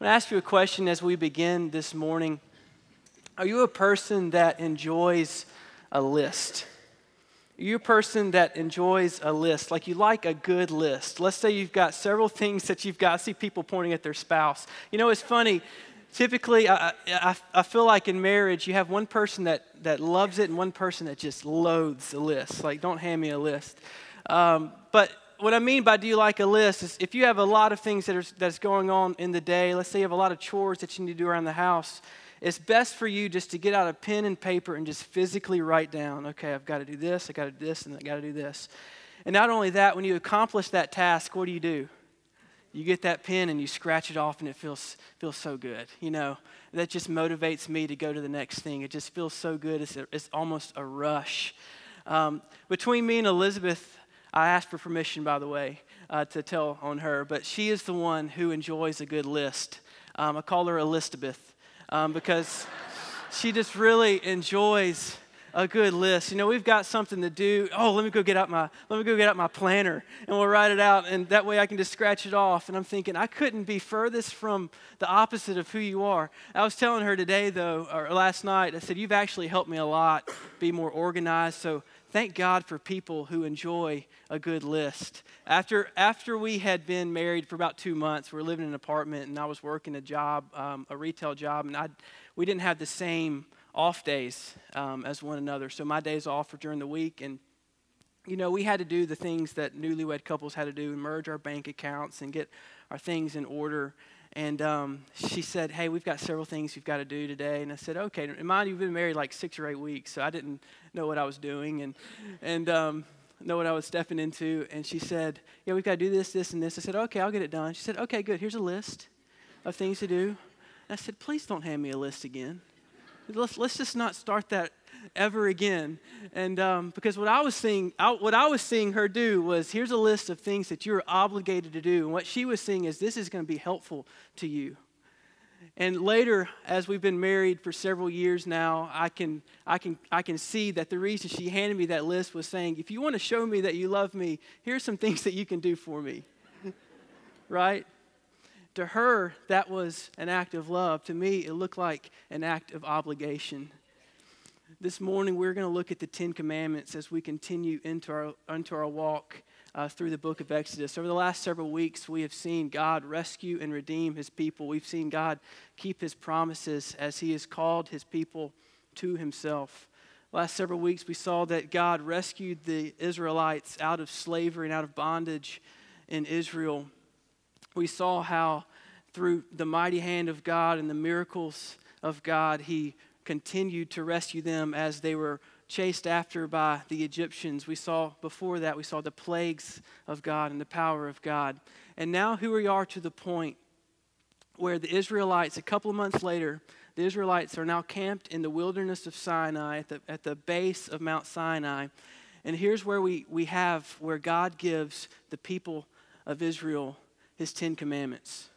I'm going to ask you a question as we begin this morning. Are you a person that enjoys a list? Are you a person that enjoys a list? Like you like a good list. Let's say you've got several things that you've got. I see people pointing at their spouse. You know, it's funny. Typically, I, I, I feel like in marriage, you have one person that, that loves it and one person that just loathes a list. Like, don't hand me a list. Um, but what I mean by do you like a list is if you have a lot of things that are, that's going on in the day, let's say you have a lot of chores that you need to do around the house, it's best for you just to get out a pen and paper and just physically write down, okay, I've got to do this, I got to do this, and I got to do this. And not only that, when you accomplish that task, what do you do? You get that pen and you scratch it off, and it feels, feels so good. You know, that just motivates me to go to the next thing. It just feels so good. It's, a, it's almost a rush. Um, between me and Elizabeth, I asked for permission, by the way, uh, to tell on her, but she is the one who enjoys a good list. Um, I call her Elizabeth um, because she just really enjoys a good list. You know, we've got something to do. Oh, let me go get out my let me go get out my planner and we'll write it out and that way I can just scratch it off. And I'm thinking I couldn't be furthest from the opposite of who you are. I was telling her today though, or last night, I said, You've actually helped me a lot be more organized. So thank God for people who enjoy a good list. After, after we had been married for about two months, we were living in an apartment and I was working a job, um, a retail job, and I, we didn't have the same off days um, as one another. So my days off were during the week, and you know, we had to do the things that newlywed couples had to do merge our bank accounts and get our things in order. And um, she said, Hey, we've got several things you've got to do today. And I said, Okay. And mind, you've been married like six or eight weeks, so I didn't know what I was doing and, and um, know what I was stepping into. And she said, Yeah, we've got to do this, this, and this. I said, Okay, I'll get it done. She said, Okay, good. Here's a list of things to do. And I said, Please don't hand me a list again. Let's, let's just not start that ever again. And um, because what I was seeing, I, what I was seeing her do was here's a list of things that you're obligated to do. And what she was seeing is this is going to be helpful to you. And later, as we've been married for several years now, I can, I, can, I can see that the reason she handed me that list was saying, if you want to show me that you love me, here's some things that you can do for me. right? To her, that was an act of love. To me, it looked like an act of obligation. This morning, we're going to look at the Ten Commandments as we continue into our, into our walk uh, through the book of Exodus. Over the last several weeks, we have seen God rescue and redeem his people. We've seen God keep his promises as he has called his people to himself. Last several weeks, we saw that God rescued the Israelites out of slavery and out of bondage in Israel. We saw how, through the mighty hand of God and the miracles of God, he continued to rescue them as they were chased after by the Egyptians. We saw before that, we saw the plagues of God and the power of God. And now, here we are to the point where the Israelites, a couple of months later, the Israelites are now camped in the wilderness of Sinai at the, at the base of Mount Sinai. And here's where we, we have where God gives the people of Israel his Ten Commandments.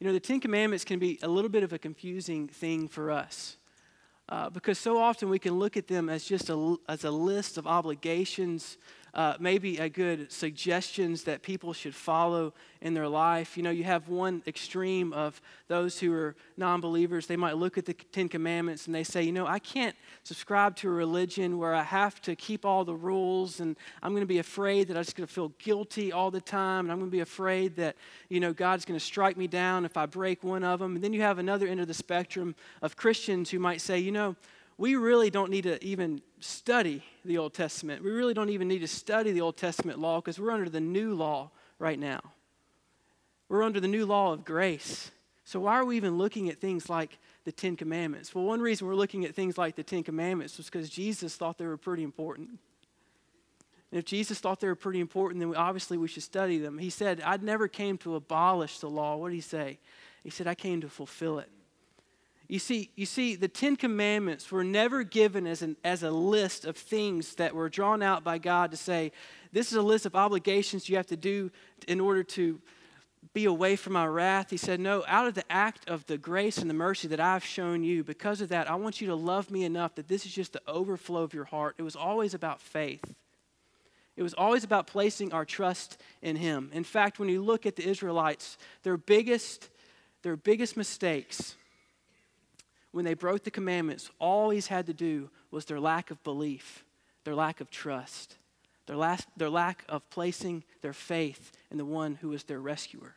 You know, the Ten Commandments can be a little bit of a confusing thing for us. Uh, because so often we can look at them as just a, as a list of obligations uh, maybe a good suggestions that people should follow in their life. You know, you have one extreme of those who are non believers. They might look at the Ten Commandments and they say, you know, I can't subscribe to a religion where I have to keep all the rules and I'm going to be afraid that I'm just going to feel guilty all the time and I'm going to be afraid that, you know, God's going to strike me down if I break one of them. And then you have another end of the spectrum of Christians who might say, you know, we really don't need to even study the Old Testament. We really don't even need to study the Old Testament law because we're under the new law right now. We're under the new law of grace. So, why are we even looking at things like the Ten Commandments? Well, one reason we're looking at things like the Ten Commandments was because Jesus thought they were pretty important. And if Jesus thought they were pretty important, then we, obviously we should study them. He said, I never came to abolish the law. What did he say? He said, I came to fulfill it. You see, you see, the Ten Commandments were never given as, an, as a list of things that were drawn out by God to say, this is a list of obligations you have to do in order to be away from my wrath. He said, No, out of the act of the grace and the mercy that I've shown you, because of that, I want you to love me enough that this is just the overflow of your heart. It was always about faith. It was always about placing our trust in Him. In fact, when you look at the Israelites, their biggest their biggest mistakes, when they broke the commandments, all he's had to do was their lack of belief, their lack of trust, their, last, their lack of placing their faith in the one who was their rescuer.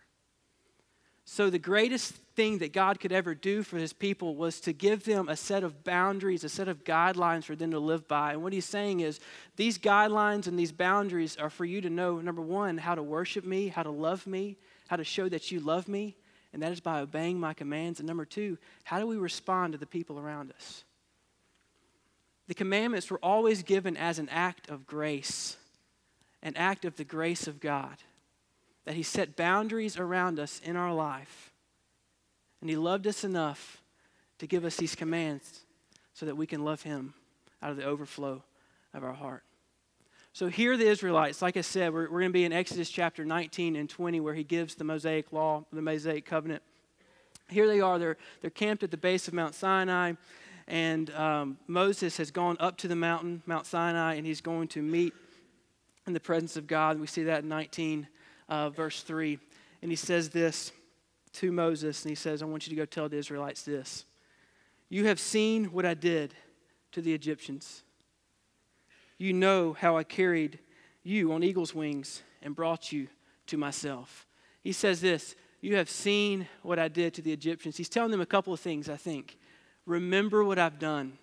So, the greatest thing that God could ever do for his people was to give them a set of boundaries, a set of guidelines for them to live by. And what he's saying is these guidelines and these boundaries are for you to know, number one, how to worship me, how to love me, how to show that you love me, and that is by obeying my commands. And number two, how do we respond to the people around us? The commandments were always given as an act of grace, an act of the grace of God that He set boundaries around us in our life. And He loved us enough to give us these commands so that we can love Him out of the overflow of our heart. So here the Israelites, like I said, we're, we're going to be in Exodus chapter 19 and 20 where he gives the Mosaic law, the Mosaic covenant. Here they are, they're, they're camped at the base of Mount Sinai, and um, Moses has gone up to the mountain, Mount Sinai, and he's going to meet in the presence of God. We see that in 19 uh, verse 3. And he says this to Moses, and he says, I want you to go tell the Israelites this. You have seen what I did to the Egyptians. You know how I carried you on eagle's wings and brought you to myself. He says this You have seen what I did to the Egyptians. He's telling them a couple of things, I think. Remember what I've done.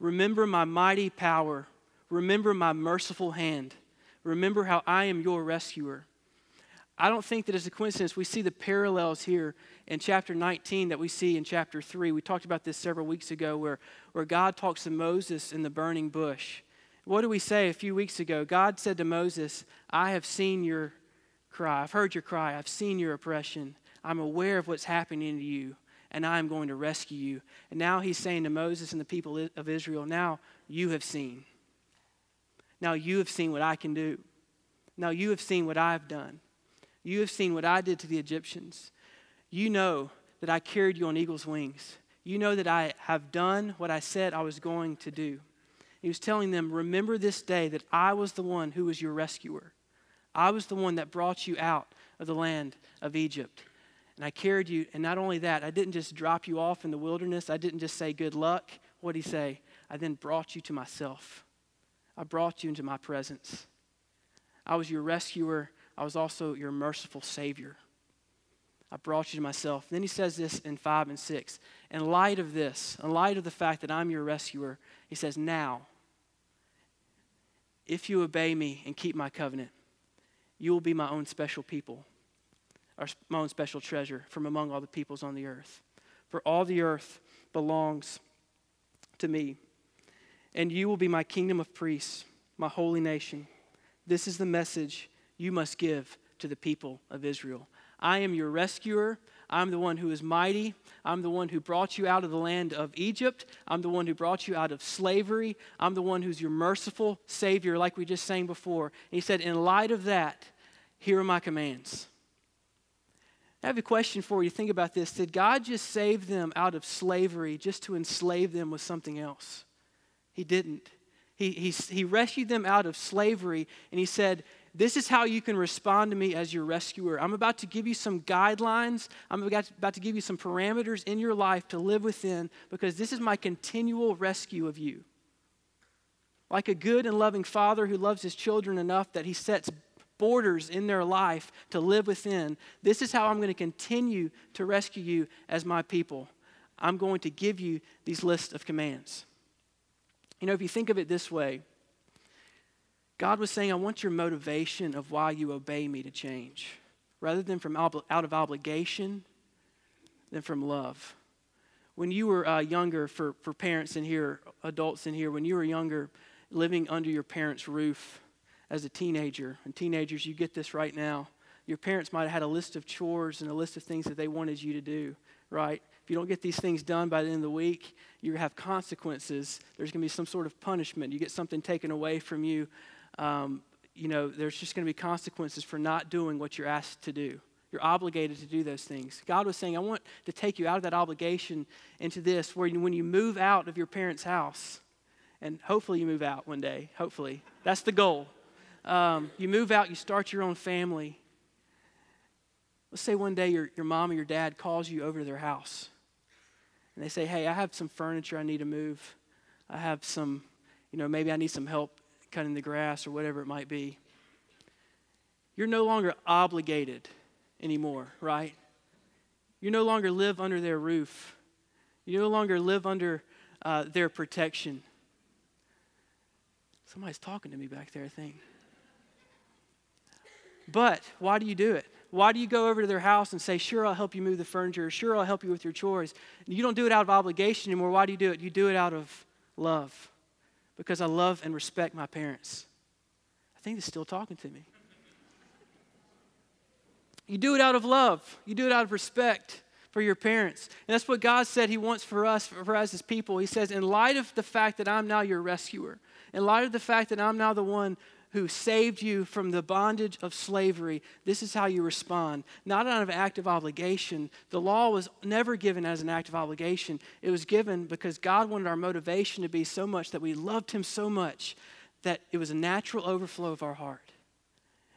Remember my mighty power. Remember my merciful hand. Remember how I am your rescuer. I don't think that it's a coincidence. We see the parallels here in chapter 19 that we see in chapter 3. We talked about this several weeks ago where, where God talks to Moses in the burning bush. What do we say a few weeks ago? God said to Moses, I have seen your cry. I've heard your cry. I've seen your oppression. I'm aware of what's happening to you, and I am going to rescue you. And now he's saying to Moses and the people of Israel, Now you have seen. Now you have seen what I can do. Now you have seen what I've done. You have seen what I did to the Egyptians. You know that I carried you on eagle's wings. You know that I have done what I said I was going to do. He was telling them, Remember this day that I was the one who was your rescuer. I was the one that brought you out of the land of Egypt. And I carried you, and not only that, I didn't just drop you off in the wilderness. I didn't just say good luck. What did he say? I then brought you to myself. I brought you into my presence. I was your rescuer. I was also your merciful Savior. I brought you to myself. And then he says this in 5 and 6. In light of this, in light of the fact that I'm your rescuer, he says, Now, if you obey me and keep my covenant, you will be my own special people, or my own special treasure from among all the peoples on the earth. For all the earth belongs to me and you will be my kingdom of priests, my holy nation. This is the message you must give to the people of Israel. I am your rescuer. I'm the one who is mighty. I'm the one who brought you out of the land of Egypt. I'm the one who brought you out of slavery. I'm the one who's your merciful Savior, like we just sang before. And he said, In light of that, here are my commands. I have a question for you. Think about this. Did God just save them out of slavery just to enslave them with something else? He didn't. He, he, he rescued them out of slavery, and he said, This is how you can respond to me as your rescuer. I'm about to give you some guidelines. I'm about to give you some parameters in your life to live within because this is my continual rescue of you. Like a good and loving father who loves his children enough that he sets borders in their life to live within, this is how I'm going to continue to rescue you as my people. I'm going to give you these lists of commands. You know, if you think of it this way, God was saying, I want your motivation of why you obey me to change, rather than from out of obligation, than from love. When you were uh, younger, for, for parents in here, adults in here, when you were younger, living under your parents' roof as a teenager, and teenagers, you get this right now. Your parents might have had a list of chores and a list of things that they wanted you to do, right? If you don't get these things done by the end of the week, to have consequences. There's going to be some sort of punishment. You get something taken away from you. Um, you know, there's just going to be consequences for not doing what you're asked to do. You're obligated to do those things. God was saying, I want to take you out of that obligation into this, where when you move out of your parents' house, and hopefully you move out one day, hopefully. That's the goal. Um, you move out, you start your own family. Let's say one day your, your mom or your dad calls you over to their house and they say, Hey, I have some furniture I need to move. I have some, you know, maybe I need some help cutting the grass or whatever it might be. You're no longer obligated anymore, right? You no longer live under their roof. You no longer live under uh, their protection. Somebody's talking to me back there, I think. But why do you do it? Why do you go over to their house and say, Sure, I'll help you move the furniture, sure, I'll help you with your chores? You don't do it out of obligation anymore. Why do you do it? You do it out of love. Because I love and respect my parents. I think they're still talking to me. You do it out of love, you do it out of respect for your parents. And that's what God said He wants for us, for us as people. He says, In light of the fact that I'm now your rescuer, in light of the fact that I'm now the one who saved you from the bondage of slavery, this is how you respond. Not out of act of obligation. The law was never given as an act of obligation, it was given because God wanted our motivation to be so much that we loved Him so much that it was a natural overflow of our heart.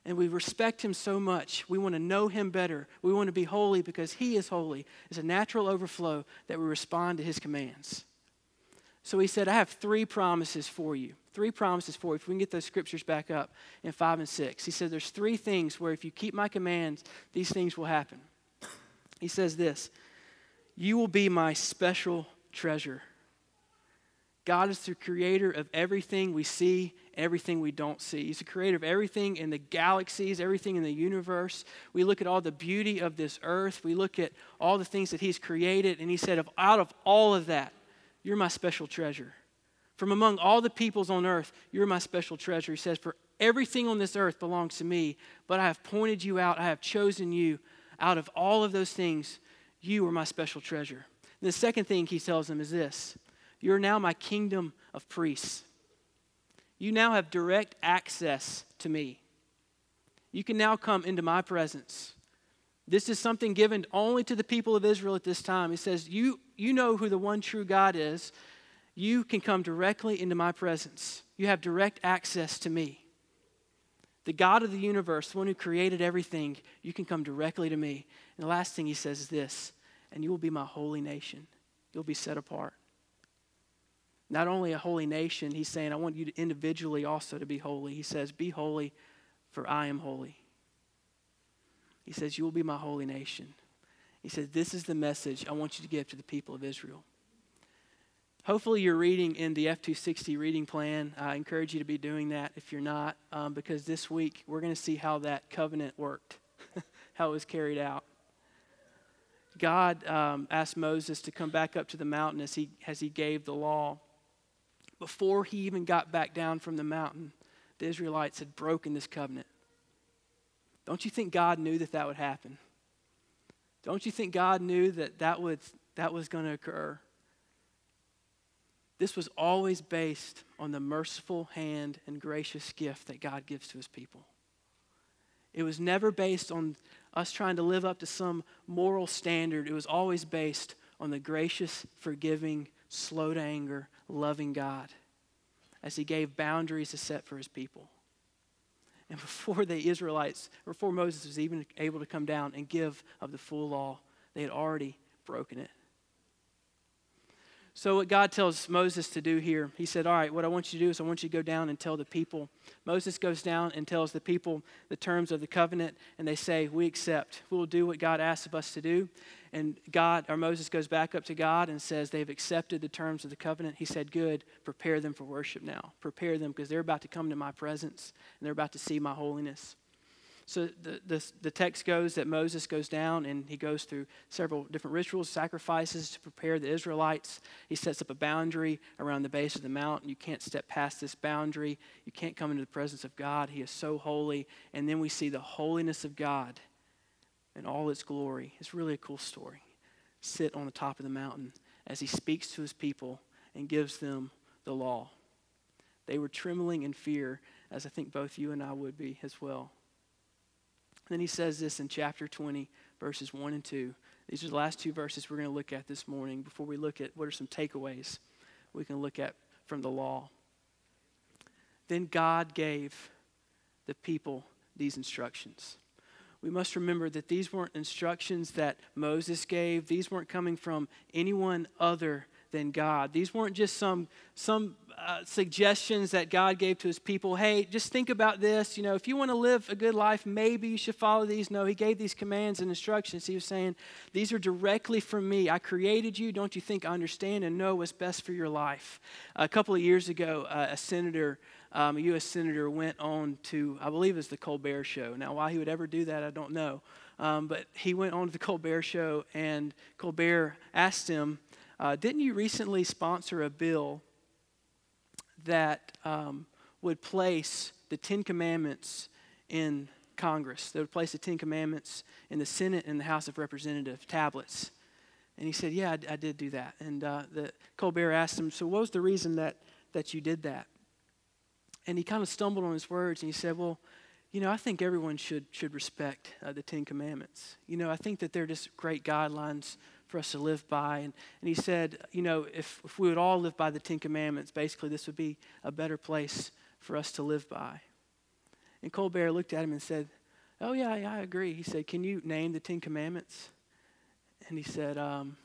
And we respect Him so much. We want to know Him better. We want to be holy because He is holy. It's a natural overflow that we respond to His commands. So he said, I have three promises for you. Three promises for. If we can get those scriptures back up in 5 and 6. He said, There's three things where if you keep my commands, these things will happen. He says this You will be my special treasure. God is the creator of everything we see, everything we don't see. He's the creator of everything in the galaxies, everything in the universe. We look at all the beauty of this earth, we look at all the things that He's created, and He said, Out of all of that, you're my special treasure. From among all the peoples on earth, you're my special treasure. He says, For everything on this earth belongs to me, but I have pointed you out. I have chosen you. Out of all of those things, you are my special treasure. And the second thing he tells them is this You're now my kingdom of priests. You now have direct access to me. You can now come into my presence. This is something given only to the people of Israel at this time. He says, You, you know who the one true God is. You can come directly into my presence. You have direct access to me. The God of the universe, the one who created everything, you can come directly to me. And the last thing he says is this and you will be my holy nation. You'll be set apart. Not only a holy nation, he's saying, I want you to individually also to be holy. He says, Be holy, for I am holy. He says, You will be my holy nation. He says, This is the message I want you to give to the people of Israel. Hopefully, you're reading in the F260 reading plan. I encourage you to be doing that if you're not, um, because this week we're going to see how that covenant worked, how it was carried out. God um, asked Moses to come back up to the mountain as he, as he gave the law. Before he even got back down from the mountain, the Israelites had broken this covenant. Don't you think God knew that that would happen? Don't you think God knew that that, would, that was going to occur? This was always based on the merciful hand and gracious gift that God gives to his people. It was never based on us trying to live up to some moral standard. It was always based on the gracious, forgiving, slow to anger, loving God as he gave boundaries to set for his people. And before the Israelites, before Moses was even able to come down and give of the full law, they had already broken it. So, what God tells Moses to do here, he said, All right, what I want you to do is I want you to go down and tell the people. Moses goes down and tells the people the terms of the covenant, and they say, We accept. We will do what God asks of us to do. And God, or Moses goes back up to God and says, They've accepted the terms of the covenant. He said, Good, prepare them for worship now. Prepare them because they're about to come to my presence and they're about to see my holiness. So the, the, the, text goes that Moses goes down and he goes through several different rituals, sacrifices to prepare the Israelites. He sets up a boundary around the base of the mountain. You can't step past this boundary. You can't come into the presence of God. He is so holy. And then we see the holiness of God in all its glory. It's really a cool story. Sit on the top of the mountain as he speaks to his people and gives them the law. They were trembling in fear, as I think both you and I would be as well. Then he says this in chapter 20, verses 1 and 2. These are the last two verses we're going to look at this morning before we look at what are some takeaways we can look at from the law. Then God gave the people these instructions we must remember that these weren't instructions that Moses gave. These weren't coming from anyone other than God. These weren't just some, some uh, suggestions that God gave to his people. Hey, just think about this. You know, if you want to live a good life, maybe you should follow these. No, he gave these commands and instructions. He was saying, These are directly from me. I created you. Don't you think I understand and know what's best for your life? A couple of years ago, uh, a senator um, a U.S. senator went on to, I believe it's the Colbert Show. Now, why he would ever do that, I don't know. Um, but he went on to the Colbert Show, and Colbert asked him, uh, Didn't you recently sponsor a bill that um, would place the Ten Commandments in Congress? That would place the Ten Commandments in the Senate and the House of Representatives tablets. And he said, Yeah, I, I did do that. And uh, the, Colbert asked him, So, what was the reason that, that you did that? and he kind of stumbled on his words and he said, Well, you know, I think everyone should, should respect uh, the Ten Commandments. You know, I think that they're just great guidelines for us to live by. And, and he said, you know, if, if we would all live by the Ten Commandments, basically this would be a better place for us to live by. And Colbert looked at him and said, Oh, yeah, yeah I agree. He said, Can you name the Ten Commandments? And he said, um,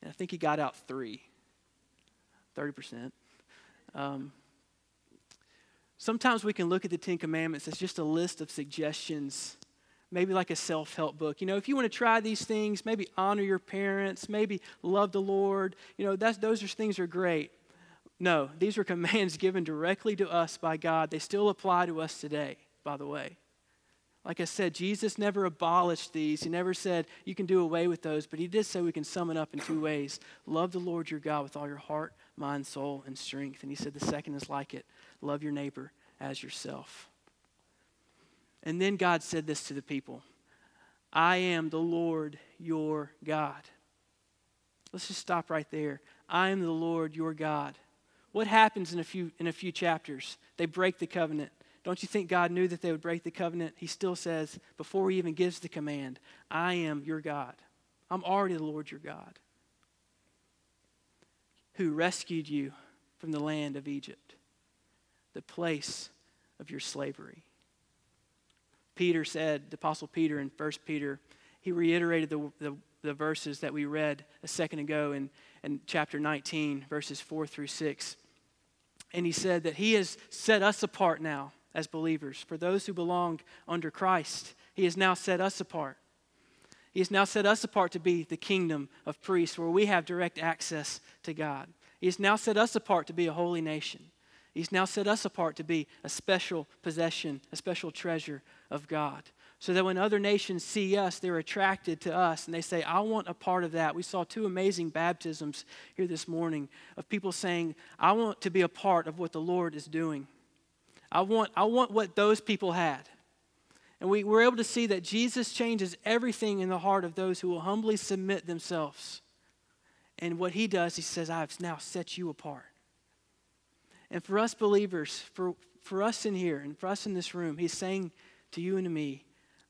and I think he got out three, 30%. Um, sometimes we can look at the Ten Commandments as just a list of suggestions, maybe like a self help book. You know, if you want to try these things, maybe honor your parents, maybe love the Lord, you know, that's, those are, things are great. No, these are commands given directly to us by God. They still apply to us today, by the way. Like I said, Jesus never abolished these. He never said you can do away with those, but he did say we can sum it up in two ways love the Lord your God with all your heart, mind, soul, and strength. And he said the second is like it love your neighbor as yourself. And then God said this to the people I am the Lord your God. Let's just stop right there. I am the Lord your God. What happens in a few, in a few chapters? They break the covenant. Don't you think God knew that they would break the covenant? He still says, before he even gives the command, I am your God. I'm already the Lord your God who rescued you from the land of Egypt, the place of your slavery. Peter said, the Apostle Peter in 1 Peter, he reiterated the, the, the verses that we read a second ago in, in chapter 19, verses 4 through 6. And he said that he has set us apart now as believers. For those who belong under Christ, He has now set us apart. He has now set us apart to be the kingdom of priests where we have direct access to God. He has now set us apart to be a holy nation. He's now set us apart to be a special possession, a special treasure of God. So that when other nations see us, they're attracted to us and they say, I want a part of that. We saw two amazing baptisms here this morning of people saying, I want to be a part of what the Lord is doing. I want, I want what those people had. And we were able to see that Jesus changes everything in the heart of those who will humbly submit themselves. And what he does, he says, I have now set you apart. And for us believers, for, for us in here and for us in this room, he's saying to you and to me,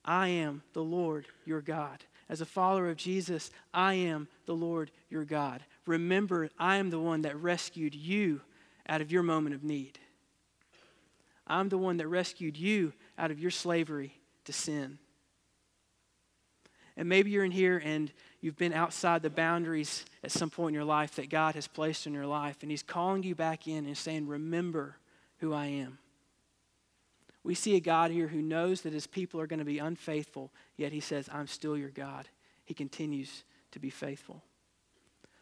I am the Lord your God. As a follower of Jesus, I am the Lord your God. Remember, I am the one that rescued you out of your moment of need. I'm the one that rescued you out of your slavery to sin. And maybe you're in here and you've been outside the boundaries at some point in your life that God has placed in your life, and He's calling you back in and saying, Remember who I am. We see a God here who knows that His people are going to be unfaithful, yet He says, I'm still your God. He continues to be faithful.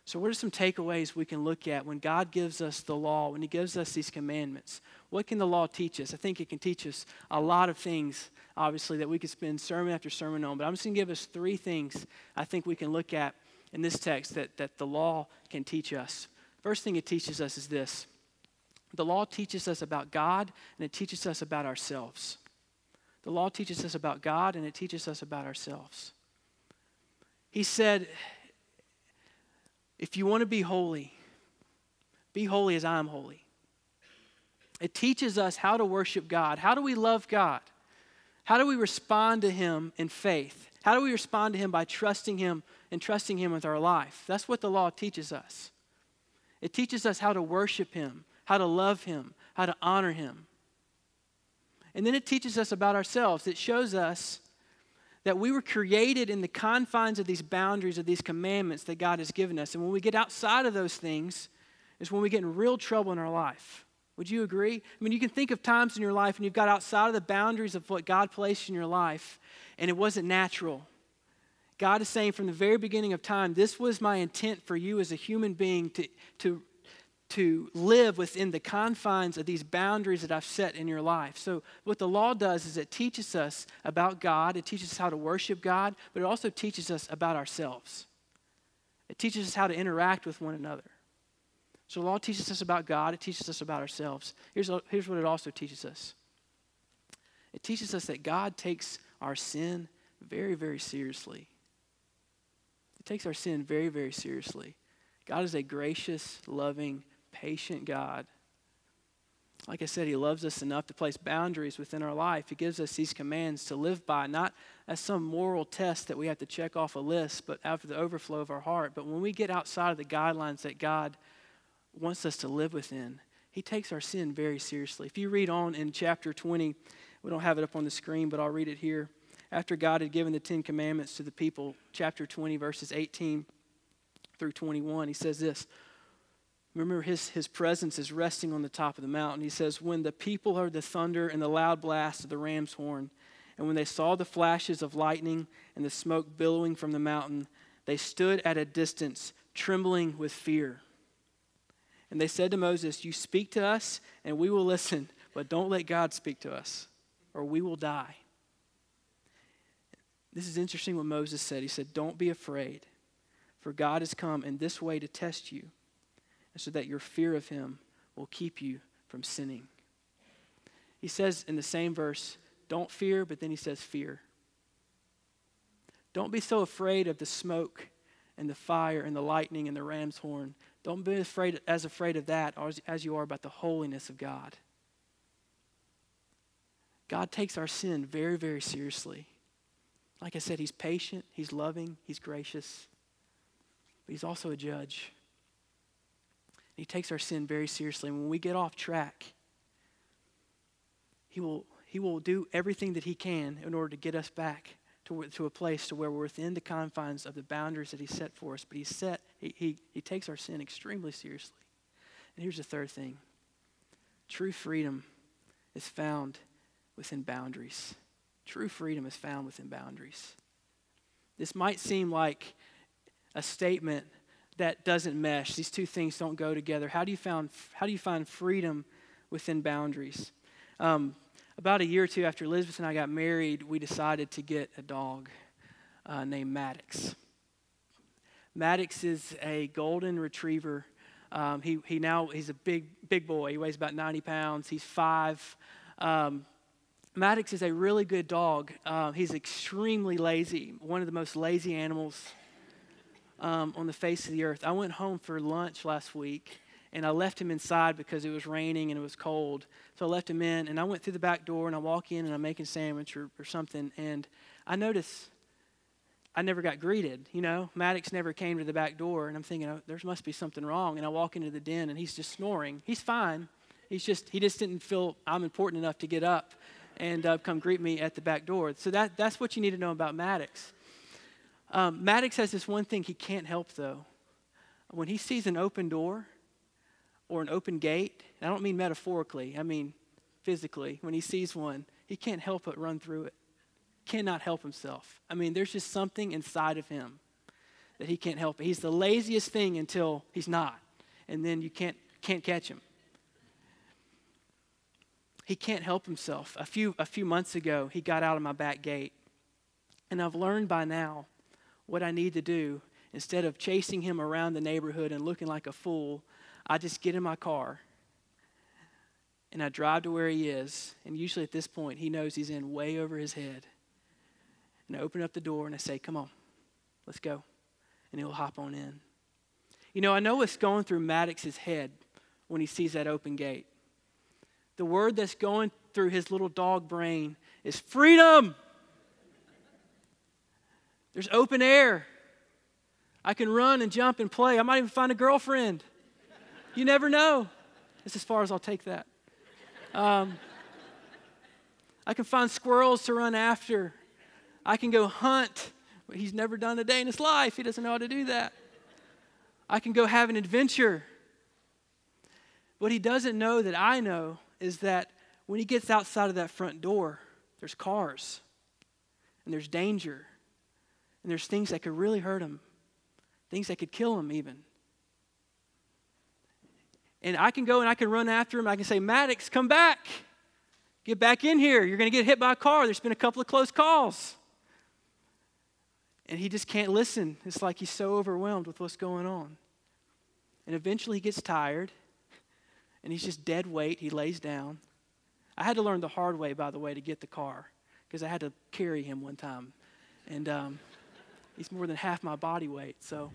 So, what are some takeaways we can look at when God gives us the law, when He gives us these commandments? What can the law teach us? I think it can teach us a lot of things, obviously, that we could spend sermon after sermon on. But I'm just going to give us three things I think we can look at in this text that, that the law can teach us. First thing it teaches us is this the law teaches us about God, and it teaches us about ourselves. The law teaches us about God, and it teaches us about ourselves. He said, if you want to be holy, be holy as I am holy. It teaches us how to worship God. How do we love God? How do we respond to Him in faith? How do we respond to Him by trusting Him and trusting Him with our life? That's what the law teaches us. It teaches us how to worship Him, how to love Him, how to honor Him. And then it teaches us about ourselves. It shows us that we were created in the confines of these boundaries of these commandments that God has given us. And when we get outside of those things, is when we get in real trouble in our life. Would you agree? I mean, you can think of times in your life when you've got outside of the boundaries of what God placed in your life, and it wasn't natural. God is saying from the very beginning of time, this was my intent for you as a human being to, to to live within the confines of these boundaries that I've set in your life. So, what the law does is it teaches us about God, it teaches us how to worship God, but it also teaches us about ourselves. It teaches us how to interact with one another. So, the law teaches us about God, it teaches us about ourselves. Here's, here's what it also teaches us it teaches us that God takes our sin very, very seriously. It takes our sin very, very seriously. God is a gracious, loving, patient God. Like I said, He loves us enough to place boundaries within our life. He gives us these commands to live by, not as some moral test that we have to check off a list, but out of the overflow of our heart. But when we get outside of the guidelines that God wants us to live within, He takes our sin very seriously. If you read on in chapter 20, we don't have it up on the screen, but I'll read it here. After God had given the Ten Commandments to the people, chapter 20, verses 18 through 21, He says this. Remember, his, his presence is resting on the top of the mountain. He says, When the people heard the thunder and the loud blast of the ram's horn, and when they saw the flashes of lightning and the smoke billowing from the mountain, they stood at a distance, trembling with fear. And they said to Moses, You speak to us, and we will listen, but don't let God speak to us, or we will die. This is interesting what Moses said. He said, Don't be afraid, for God has come in this way to test you so that your fear of him will keep you from sinning. He says in the same verse, don't fear, but then he says, fear. Don't be so afraid of the smoke and the fire and the lightning and the ram's horn. Don't be afraid as afraid of that as you are about the holiness of God. God takes our sin very, very seriously. Like I said, He's patient, He's loving, He's gracious, but He's also a judge. He takes our sin very seriously. And when we get off track, he will, he will do everything that he can in order to get us back to, to a place to where we're within the confines of the boundaries that he set for us. But he set, he, he, he takes our sin extremely seriously. And here's the third thing. True freedom is found within boundaries. True freedom is found within boundaries. This might seem like a statement that doesn't mesh. These two things don't go together. How do you, found, how do you find freedom within boundaries? Um, about a year or two after Elizabeth and I got married, we decided to get a dog uh, named Maddox. Maddox is a golden retriever. Um, he, he now he's a big big boy. He weighs about 90 pounds. He's five. Um, Maddox is a really good dog. Uh, he's extremely lazy. One of the most lazy animals um, on the face of the earth. I went home for lunch last week and I left him inside because it was raining and it was cold. So I left him in and I went through the back door and I walk in and I'm making sandwich or, or something and I notice I never got greeted. You know, Maddox never came to the back door and I'm thinking, oh, there must be something wrong. And I walk into the den and he's just snoring. He's fine. He's just, he just didn't feel I'm important enough to get up and uh, come greet me at the back door. So that, that's what you need to know about Maddox. Um, Maddox has this one thing he can't help, though. When he sees an open door or an open gate, I don't mean metaphorically, I mean physically, when he sees one, he can't help but run through it. Cannot help himself. I mean, there's just something inside of him that he can't help. He's the laziest thing until he's not, and then you can't, can't catch him. He can't help himself. A few, a few months ago, he got out of my back gate. And I've learned by now what I need to do, instead of chasing him around the neighborhood and looking like a fool, I just get in my car and I drive to where he is. And usually at this point, he knows he's in way over his head. And I open up the door and I say, Come on, let's go. And he'll hop on in. You know, I know what's going through Maddox's head when he sees that open gate. The word that's going through his little dog brain is freedom. There's open air. I can run and jump and play. I might even find a girlfriend. You never know. That's as far as I'll take that. Um, I can find squirrels to run after. I can go hunt. But he's never done a day in his life. He doesn't know how to do that. I can go have an adventure. What he doesn't know that I know is that when he gets outside of that front door, there's cars and there's danger and there's things that could really hurt him, things that could kill him, even. And I can go and I can run after him. I can say, Maddox, come back. Get back in here. You're going to get hit by a car. There's been a couple of close calls. And he just can't listen. It's like he's so overwhelmed with what's going on. And eventually he gets tired and he's just dead weight. He lays down. I had to learn the hard way, by the way, to get the car because I had to carry him one time. And um, he's more than half my body weight, so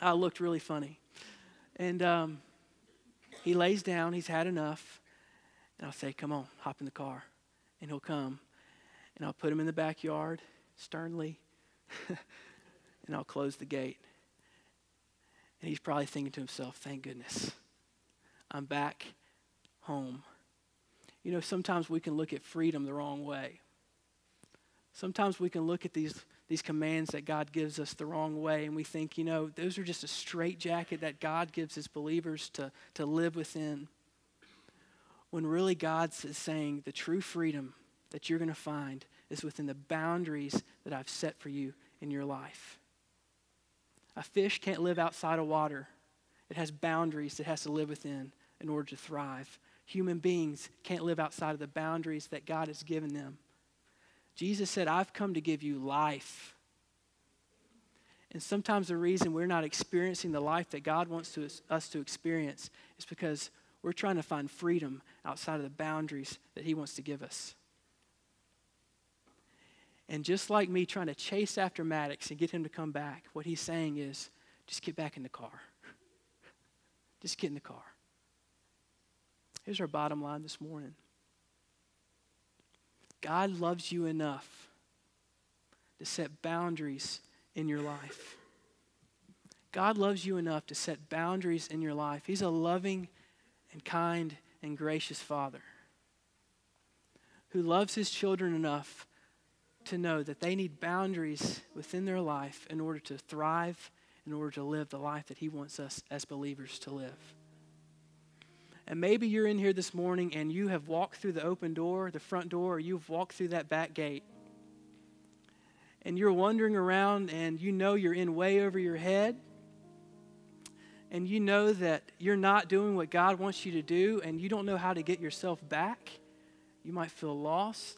I looked really funny. And um, he lays down, he's had enough. And I'll say, Come on, hop in the car. And he'll come. And I'll put him in the backyard sternly. and I'll close the gate. And he's probably thinking to himself, Thank goodness. I'm back home. You know, sometimes we can look at freedom the wrong way. Sometimes we can look at these, these commands that God gives us the wrong way, and we think, you know, those are just a straitjacket that God gives his believers to, to live within. When really God is saying the true freedom that you're going to find is within the boundaries that I've set for you in your life. A fish can't live outside of water, it has boundaries it has to live within in order to thrive. Human beings can't live outside of the boundaries that God has given them. Jesus said, I've come to give you life. And sometimes the reason we're not experiencing the life that God wants to, us to experience is because we're trying to find freedom outside of the boundaries that He wants to give us. And just like me trying to chase after Maddox and get him to come back, what he's saying is just get back in the car. Just get in the car. Here's our bottom line this morning God loves you enough to set boundaries in your life. God loves you enough to set boundaries in your life. He's a loving and kind and gracious Father who loves his children enough to know that they need boundaries within their life in order to thrive, in order to live the life that he wants us as believers to live. And maybe you're in here this morning and you have walked through the open door, the front door, or you've walked through that back gate. And you're wandering around and you know you're in way over your head. And you know that you're not doing what God wants you to do and you don't know how to get yourself back. You might feel lost.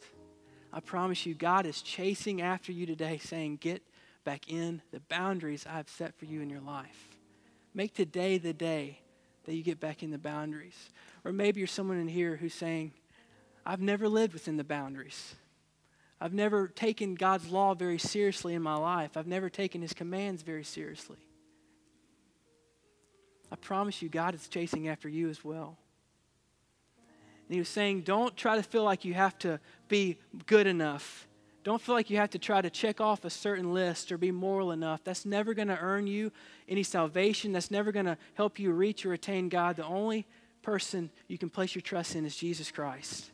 I promise you, God is chasing after you today, saying, Get back in the boundaries I've set for you in your life. Make today the day that you get back in the boundaries. Or maybe you're someone in here who's saying, I've never lived within the boundaries. I've never taken God's law very seriously in my life. I've never taken his commands very seriously. I promise you, God is chasing after you as well. And he was saying, don't try to feel like you have to be good enough don't feel like you have to try to check off a certain list or be moral enough. That's never going to earn you any salvation. That's never going to help you reach or attain God. The only person you can place your trust in is Jesus Christ.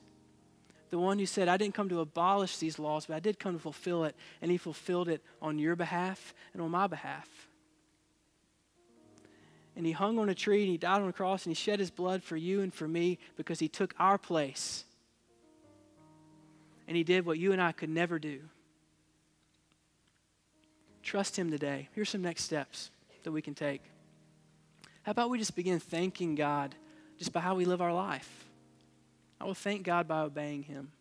The one who said, I didn't come to abolish these laws, but I did come to fulfill it. And he fulfilled it on your behalf and on my behalf. And he hung on a tree and he died on a cross and he shed his blood for you and for me because he took our place and he did what you and I could never do. Trust him today. Here's some next steps that we can take. How about we just begin thanking God just by how we live our life? I will thank God by obeying him.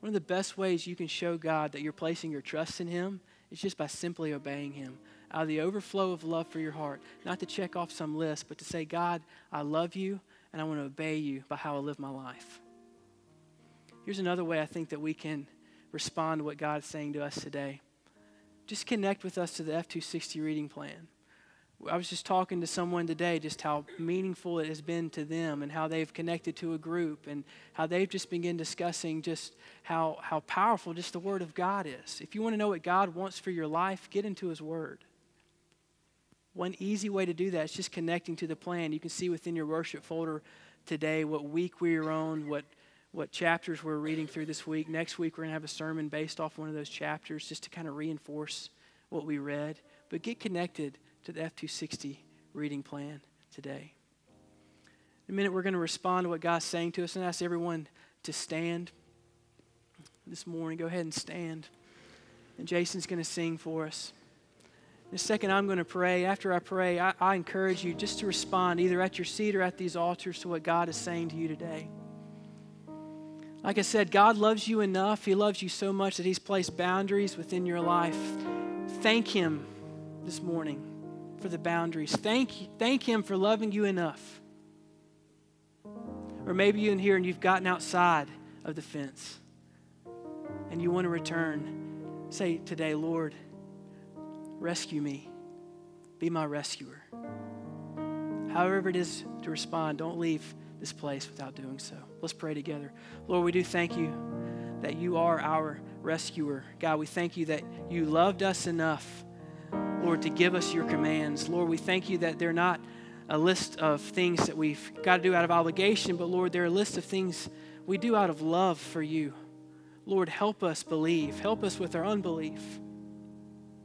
One of the best ways you can show God that you're placing your trust in him is just by simply obeying him out of the overflow of love for your heart. Not to check off some list, but to say, God, I love you and I want to obey you by how I live my life. Here's another way I think that we can respond to what God's saying to us today. Just connect with us to the F260 reading plan. I was just talking to someone today just how meaningful it has been to them and how they've connected to a group and how they've just begun discussing just how, how powerful just the Word of God is. If you want to know what God wants for your life, get into His Word. One easy way to do that is just connecting to the plan. You can see within your worship folder today what week we're on, what what chapters we're reading through this week. Next week, we're going to have a sermon based off one of those chapters just to kind of reinforce what we read. But get connected to the F260 reading plan today. In a minute, we're going to respond to what God's saying to us and ask everyone to stand this morning. Go ahead and stand. And Jason's going to sing for us. A second, I'm going to pray. After I pray, I, I, encourage you just to respond either at your seat or at these altars to what God is saying to you today. Like I said, God loves you enough. He loves you so much that He's placed boundaries within your life. Thank Him this morning for the boundaries. Thank, thank Him for loving you enough. Or maybe you're in here and you've gotten outside of the fence and you want to return. Say today, Lord, rescue me. Be my rescuer. However, it is to respond, don't leave this place without doing so. Let's pray together. Lord, we do thank you that you are our rescuer. God, we thank you that you loved us enough, Lord, to give us your commands. Lord, we thank you that they're not a list of things that we've got to do out of obligation, but Lord, they're a list of things we do out of love for you. Lord, help us believe. Help us with our unbelief.